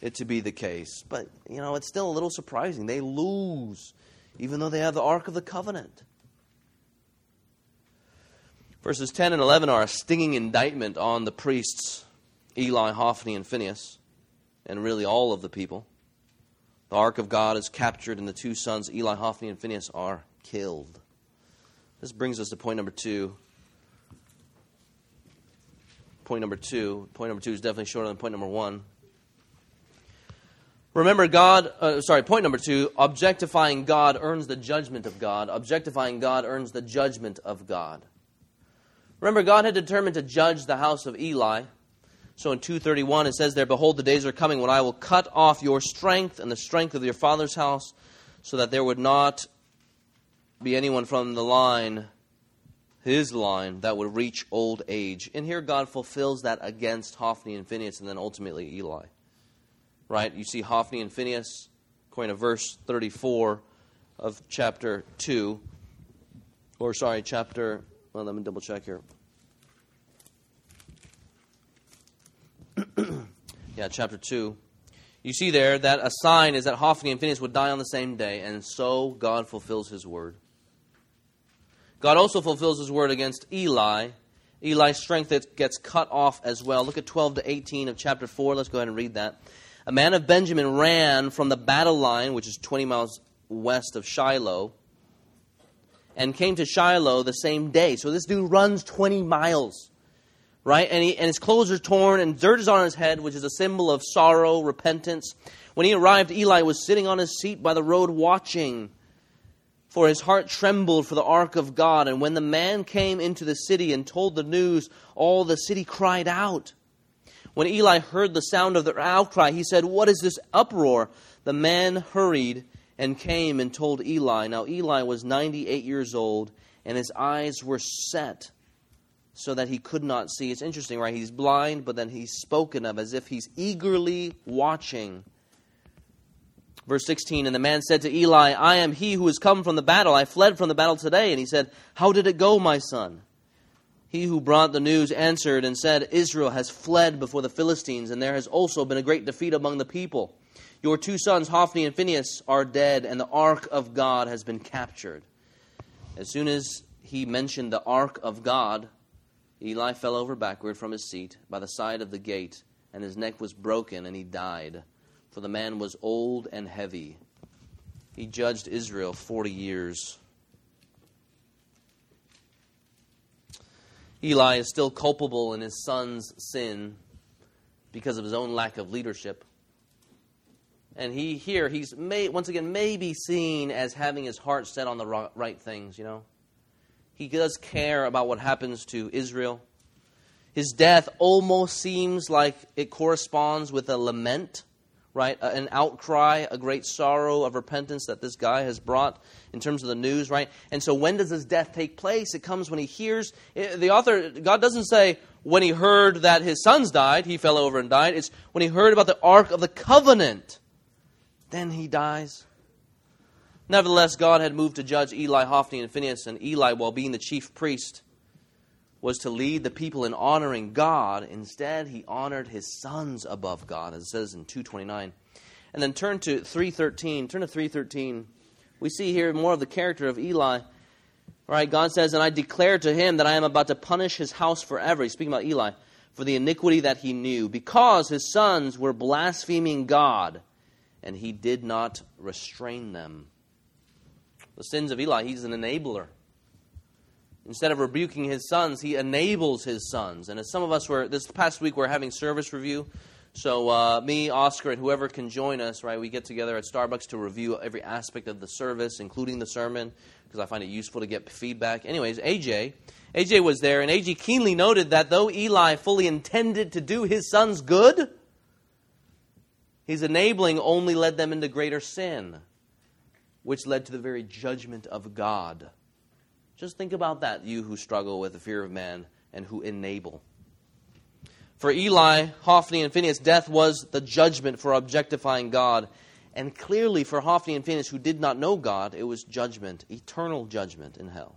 it to be the case. But you know, it's still a little surprising. They lose, even though they have the Ark of the Covenant. Verses 10 and 11 are a stinging indictment on the priests Eli, Hophni, and Phinehas, and really all of the people. The ark of God is captured, and the two sons, Eli, Hophni, and Phinehas, are killed. This brings us to point number two. Point number two. Point number two is definitely shorter than point number one. Remember, God, uh, sorry, point number two objectifying God earns the judgment of God. Objectifying God earns the judgment of God. Remember, God had determined to judge the house of Eli so in 231 it says there, Behold, the days are coming when I will cut off your strength and the strength of your father's house, so that there would not be anyone from the line, his line, that would reach old age. And here God fulfills that against Hophni and Phinehas and then ultimately Eli. Right? You see Hophni and Phinehas, according to verse 34 of chapter 2, or sorry, chapter, well, let me double check here. Yeah, chapter 2. You see there that a sign is that Hophni and Phinehas would die on the same day, and so God fulfills his word. God also fulfills his word against Eli. Eli's strength gets cut off as well. Look at 12 to 18 of chapter 4. Let's go ahead and read that. A man of Benjamin ran from the battle line, which is 20 miles west of Shiloh, and came to Shiloh the same day. So this dude runs 20 miles, right? And, he, and his clothes are torn, and dirt is on his head, which is a symbol of sorrow, repentance. When he arrived, Eli was sitting on his seat by the road watching for his heart trembled for the ark of God. And when the man came into the city and told the news, all the city cried out. When Eli heard the sound of their outcry, he said, What is this uproar? The man hurried and came and told Eli. Now, Eli was 98 years old, and his eyes were set so that he could not see. It's interesting, right? He's blind, but then he's spoken of as if he's eagerly watching Verse 16 And the man said to Eli, I am he who has come from the battle. I fled from the battle today. And he said, How did it go, my son? He who brought the news answered and said, Israel has fled before the Philistines, and there has also been a great defeat among the people. Your two sons, Hophni and Phinehas, are dead, and the ark of God has been captured. As soon as he mentioned the ark of God, Eli fell over backward from his seat by the side of the gate, and his neck was broken, and he died for the man was old and heavy. He judged Israel 40 years. Eli is still culpable in his son's sin because of his own lack of leadership. And he here, he's may, once again maybe seen as having his heart set on the right things, you know. He does care about what happens to Israel. His death almost seems like it corresponds with a lament right? An outcry, a great sorrow of repentance that this guy has brought in terms of the news, right? And so when does his death take place? It comes when he hears. Eh, the author, God doesn't say when he heard that his sons died, he fell over and died. It's when he heard about the Ark of the Covenant, then he dies. Nevertheless, God had moved to judge Eli, Hophni, and Phinehas, and Eli, while being the chief priest, was to lead the people in honoring God. Instead, he honored his sons above God, as it says in 229. And then turn to 313. Turn to 313. We see here more of the character of Eli. Right, God says, And I declare to him that I am about to punish his house forever. He's speaking about Eli, for the iniquity that he knew, because his sons were blaspheming God, and he did not restrain them. The sins of Eli, he's an enabler. Instead of rebuking his sons, he enables his sons. And as some of us were, this past week, we're having service review. So, uh, me, Oscar, and whoever can join us, right, we get together at Starbucks to review every aspect of the service, including the sermon, because I find it useful to get feedback. Anyways, AJ, AJ was there, and AJ keenly noted that though Eli fully intended to do his sons good, his enabling only led them into greater sin, which led to the very judgment of God. Just think about that, you who struggle with the fear of man and who enable. For Eli, Hophni, and Phinehas, death was the judgment for objectifying God. And clearly, for Hophni and Phinehas, who did not know God, it was judgment, eternal judgment in hell.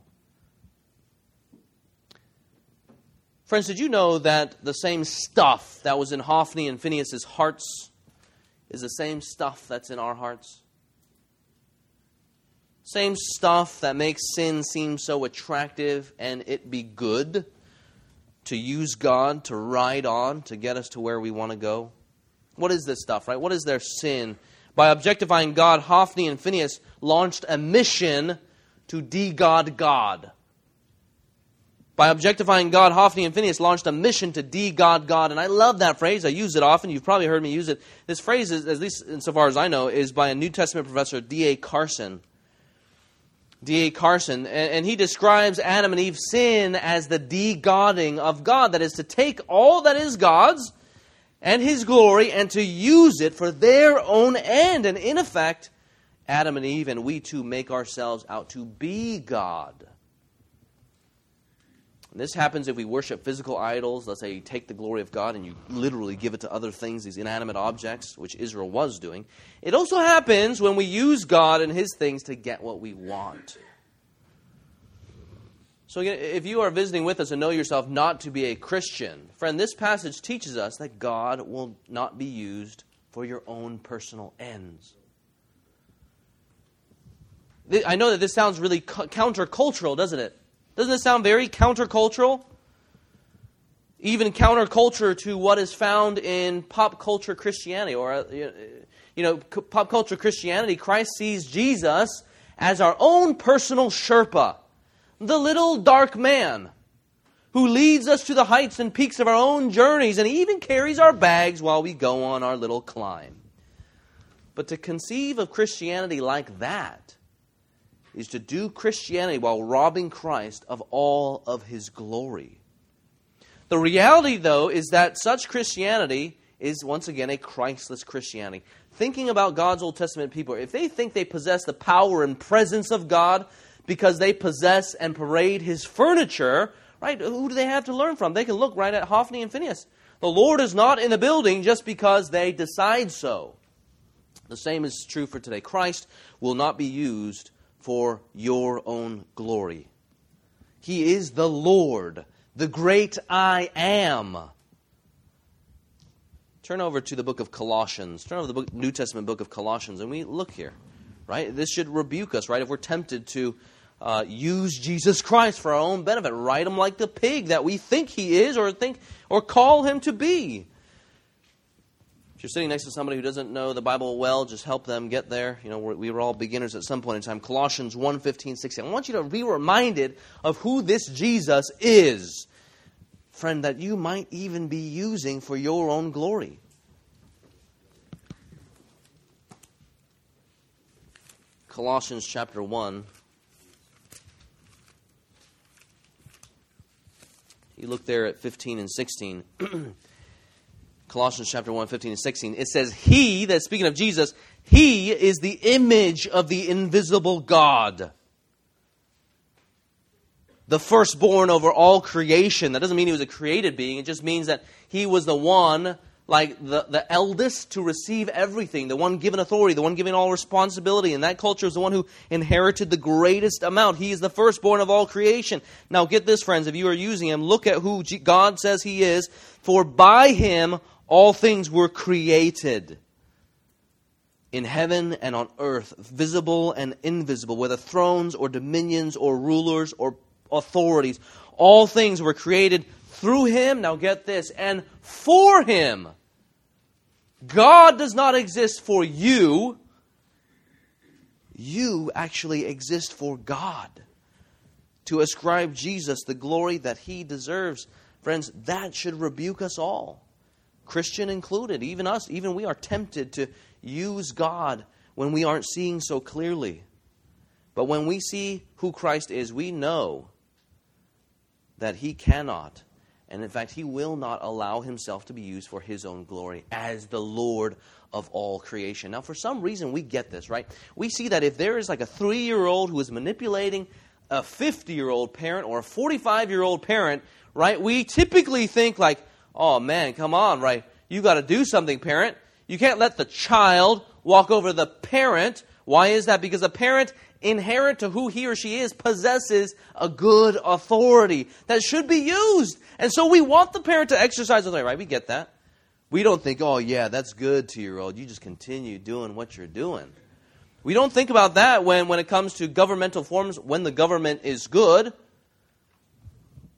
Friends, did you know that the same stuff that was in Hophni and Phinehas' hearts is the same stuff that's in our hearts? Same stuff that makes sin seem so attractive and it be good to use God to ride on to get us to where we want to go. What is this stuff, right? What is their sin? By objectifying God, Hophni and Phinehas launched a mission to de-God God. By objectifying God, Hophni and Phinehas launched a mission to de-God God. And I love that phrase. I use it often. You've probably heard me use it. This phrase, is, at least insofar as I know, is by a New Testament professor, D.A. Carson. D.A. Carson, and he describes Adam and Eve's sin as the de-godding of God. That is, to take all that is God's and His glory and to use it for their own end. And in effect, Adam and Eve and we too make ourselves out to be God. This happens if we worship physical idols. Let's say you take the glory of God and you literally give it to other things, these inanimate objects, which Israel was doing. It also happens when we use God and His things to get what we want. So, again, if you are visiting with us and know yourself not to be a Christian, friend, this passage teaches us that God will not be used for your own personal ends. I know that this sounds really countercultural, doesn't it? Doesn't it sound very countercultural? Even counterculture to what is found in pop culture Christianity. Or, uh, you know, pop culture Christianity, Christ sees Jesus as our own personal Sherpa, the little dark man who leads us to the heights and peaks of our own journeys and even carries our bags while we go on our little climb. But to conceive of Christianity like that is to do Christianity while robbing Christ of all of his glory. The reality, though, is that such Christianity is once again a Christless Christianity. Thinking about God's Old Testament people, if they think they possess the power and presence of God because they possess and parade his furniture, right, who do they have to learn from? They can look right at Hophni and Phinehas. The Lord is not in the building just because they decide so. The same is true for today. Christ will not be used for your own glory. He is the Lord, the great I am. Turn over to the book of Colossians. Turn over the book, New Testament book of Colossians, and we look here. Right? This should rebuke us, right? If we're tempted to uh, use Jesus Christ for our own benefit, write him like the pig that we think he is, or think, or call him to be. If you're sitting next to somebody who doesn't know the Bible well, just help them get there. You know, we're, we were all beginners at some point in time. Colossians 1 15, 16. I want you to be reminded of who this Jesus is friend, that you might even be using for your own glory. Colossians chapter 1. You look there at 15 and 16. Colossians chapter 1, 15 and 16. It says, He, that's speaking of Jesus, He is the image of the invisible God the firstborn over all creation. That doesn't mean he was a created being, it just means that he was the one, like the, the eldest, to receive everything, the one given authority, the one given all responsibility. And that culture is the one who inherited the greatest amount. He is the firstborn of all creation. Now, get this, friends, if you are using him, look at who God says he is. For by him all things were created in heaven and on earth, visible and invisible, whether thrones or dominions or rulers or authorities. All things were created through him, now get this, and for him. God does not exist for you. You actually exist for God. To ascribe Jesus the glory that he deserves, friends, that should rebuke us all. Christian included, even us, even we are tempted to use God when we aren't seeing so clearly. But when we see who Christ is, we know that he cannot, and in fact, he will not allow himself to be used for his own glory as the Lord of all creation. Now, for some reason, we get this, right? We see that if there is like a three year old who is manipulating a 50 year old parent or a 45 year old parent, right, we typically think, like, oh man, come on, right? You got to do something, parent. You can't let the child walk over the parent. Why is that? Because the parent inherent to who he or she is, possesses a good authority that should be used. And so we want the parent to exercise authority, right? We get that. We don't think, oh, yeah, that's good, two year old. You just continue doing what you're doing. We don't think about that when, when it comes to governmental forms, when the government is good.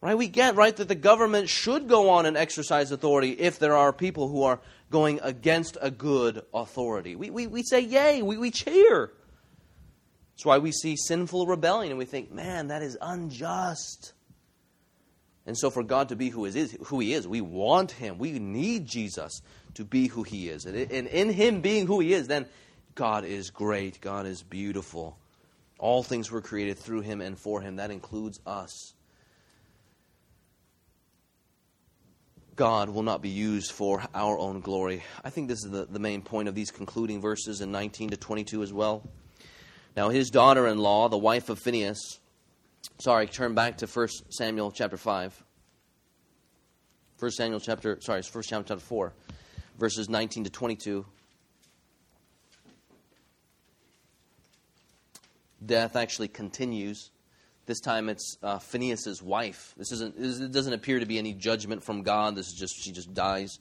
Right? We get, right, that the government should go on and exercise authority if there are people who are going against a good authority. We, we, we say, yay, we, we cheer. That's why we see sinful rebellion and we think, man, that is unjust. And so, for God to be who, is, who He is, we want Him. We need Jesus to be who He is. And in Him being who He is, then God is great. God is beautiful. All things were created through Him and for Him. That includes us. God will not be used for our own glory. I think this is the, the main point of these concluding verses in 19 to 22 as well. Now, his daughter in law, the wife of Phinehas, sorry, turn back to 1 Samuel chapter 5. 1 Samuel chapter, sorry, 1 Samuel chapter 4, verses 19 to 22. Death actually continues. This time it's uh, Phinehas' wife. This isn't, it doesn't appear to be any judgment from God. This is just, she just dies.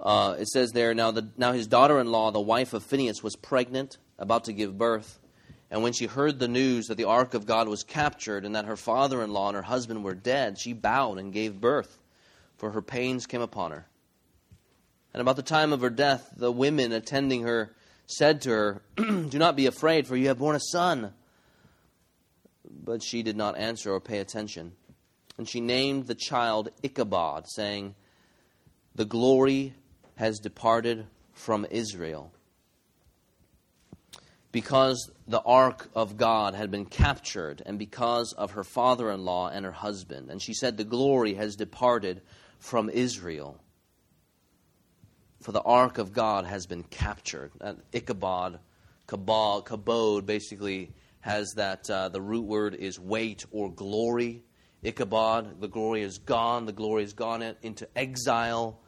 Uh, it says there, now, the, now his daughter in law, the wife of Phinehas, was pregnant, about to give birth. And when she heard the news that the ark of God was captured and that her father in law and her husband were dead, she bowed and gave birth, for her pains came upon her. And about the time of her death, the women attending her said to her, Do not be afraid, for you have borne a son. But she did not answer or pay attention. And she named the child Ichabod, saying, The glory has departed from Israel because the ark of God had been captured, and because of her father in law and her husband. And she said, The glory has departed from Israel. For the ark of God has been captured. And Ichabod, kabod, kabod basically has that uh, the root word is weight or glory. Ichabod, the glory is gone, the glory has gone into exile.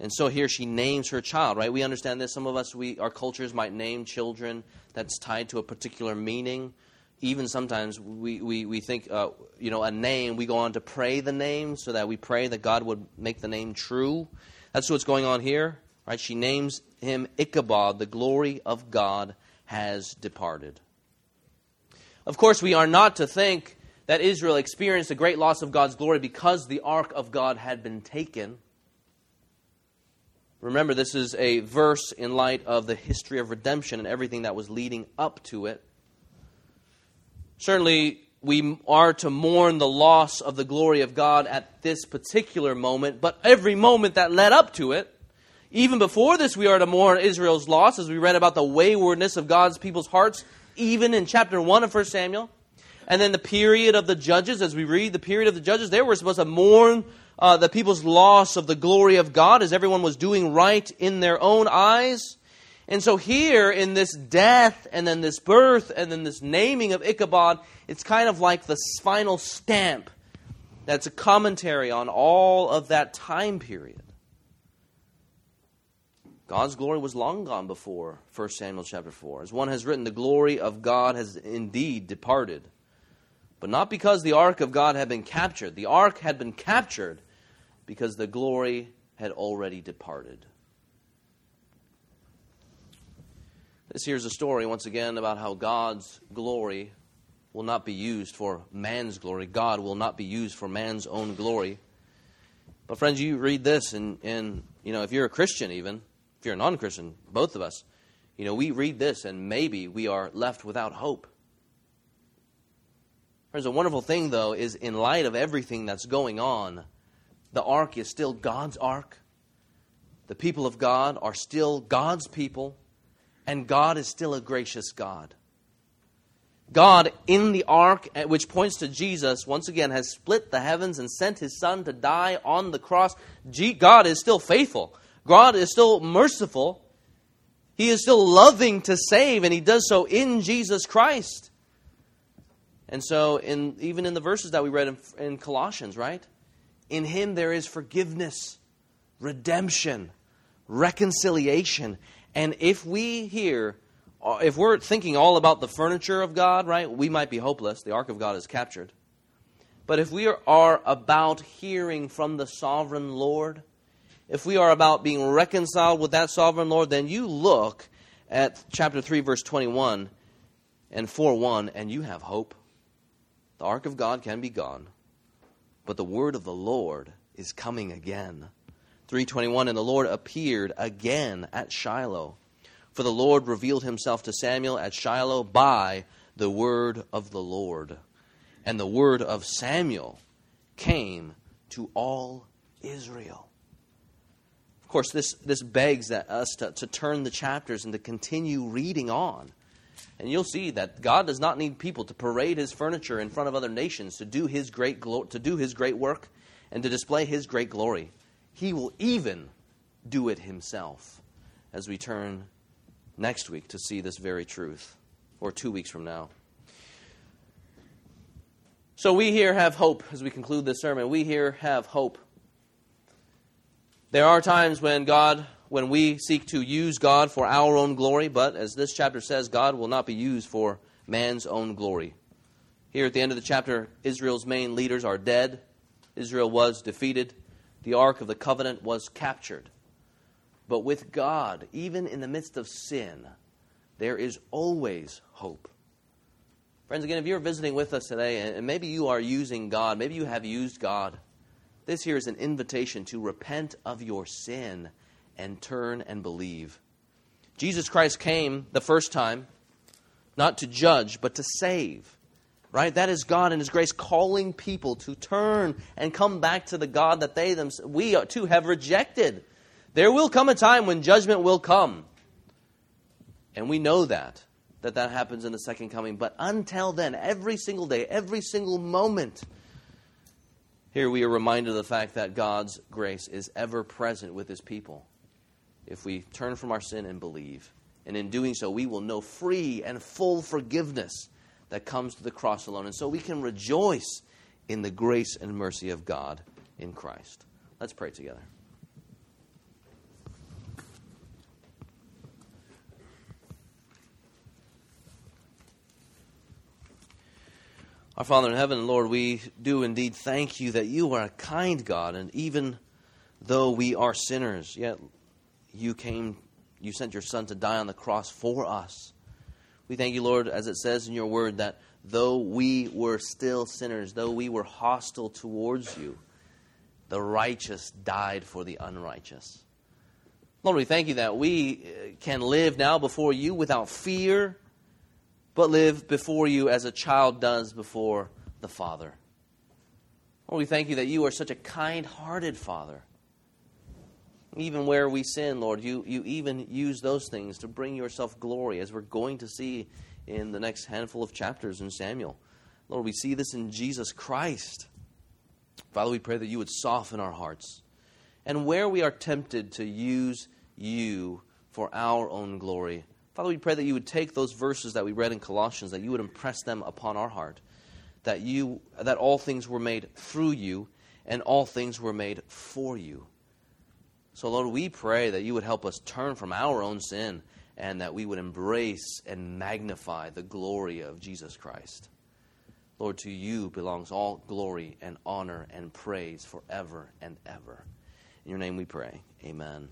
And so here she names her child, right? We understand this. Some of us, we, our cultures might name children that's tied to a particular meaning. Even sometimes we, we, we think, uh, you know, a name, we go on to pray the name so that we pray that God would make the name true. That's what's going on here, right? She names him Ichabod, the glory of God has departed. Of course, we are not to think that Israel experienced a great loss of God's glory because the ark of God had been taken. Remember, this is a verse in light of the history of redemption and everything that was leading up to it. Certainly, we are to mourn the loss of the glory of God at this particular moment, but every moment that led up to it, even before this, we are to mourn Israel's loss, as we read about the waywardness of God's people's hearts, even in chapter 1 of 1 Samuel. And then the period of the judges, as we read the period of the judges, they were supposed to mourn uh, the people's loss of the glory of God as everyone was doing right in their own eyes. And so, here in this death and then this birth and then this naming of Ichabod, it's kind of like the final stamp that's a commentary on all of that time period. God's glory was long gone before 1 Samuel chapter 4. As one has written, the glory of God has indeed departed but not because the ark of God had been captured. The ark had been captured because the glory had already departed. This here's a story, once again, about how God's glory will not be used for man's glory. God will not be used for man's own glory. But, friends, you read this, and, and you know, if you're a Christian, even, if you're a non Christian, both of us, you know, we read this, and maybe we are left without hope. There's a wonderful thing, though, is in light of everything that's going on, the ark is still God's ark. The people of God are still God's people, and God is still a gracious God. God in the ark, which points to Jesus, once again has split the heavens and sent his Son to die on the cross. God is still faithful. God is still merciful. He is still loving to save, and he does so in Jesus Christ. And so, in, even in the verses that we read in, in Colossians, right? In Him there is forgiveness, redemption, reconciliation. And if we here, uh, if we're thinking all about the furniture of God, right, we might be hopeless. The ark of God is captured. But if we are about hearing from the sovereign Lord, if we are about being reconciled with that sovereign Lord, then you look at chapter 3, verse 21 and 4 1, and you have hope. The ark of God can be gone, but the word of the Lord is coming again. 321 And the Lord appeared again at Shiloh. For the Lord revealed himself to Samuel at Shiloh by the word of the Lord. And the word of Samuel came to all Israel. Course, this, this begs that us to, to turn the chapters and to continue reading on. And you'll see that God does not need people to parade his furniture in front of other nations to do his great glo- to do his great work and to display his great glory. He will even do it himself as we turn next week to see this very truth or 2 weeks from now. So we here have hope as we conclude this sermon. We here have hope. There are times when God when we seek to use God for our own glory, but as this chapter says, God will not be used for man's own glory. Here at the end of the chapter, Israel's main leaders are dead. Israel was defeated. The Ark of the Covenant was captured. But with God, even in the midst of sin, there is always hope. Friends, again, if you're visiting with us today and maybe you are using God, maybe you have used God, this here is an invitation to repent of your sin and turn and believe. Jesus Christ came the first time not to judge, but to save. Right? That is God in His grace calling people to turn and come back to the God that they themselves, we too have rejected. There will come a time when judgment will come. And we know that, that that happens in the second coming. But until then, every single day, every single moment, here we are reminded of the fact that God's grace is ever present with His people if we turn from our sin and believe. And in doing so, we will know free and full forgiveness that comes to the cross alone. And so we can rejoice in the grace and mercy of God in Christ. Let's pray together. Our Father in heaven, Lord, we do indeed thank you that you are a kind God, and even though we are sinners, yet you came you sent your Son to die on the cross for us. We thank you, Lord, as it says in your word, that though we were still sinners, though we were hostile towards you, the righteous died for the unrighteous. Lord, we thank you that we uh, can live now before you without fear, but live before you as a child does before the Father. Lord, we thank you that you are such a kind hearted Father even where we sin, Lord, you, you even use those things to bring yourself glory, as we're going to see in the next handful of chapters in Samuel. Lord, we see this in Jesus Christ. Father, we pray that you would soften our hearts. And where we are tempted to use you for our own glory, Father, we pray that you would take those verses that we read in Colossians, that you would impress them upon our heart, that you that all things were made through you, and all things were made for you. So, Lord, we pray that you would help us turn from our own sin and that we would embrace and magnify the glory of Jesus Christ. Lord, to you belongs all glory and honor and praise forever and ever. In your name we pray. Amen.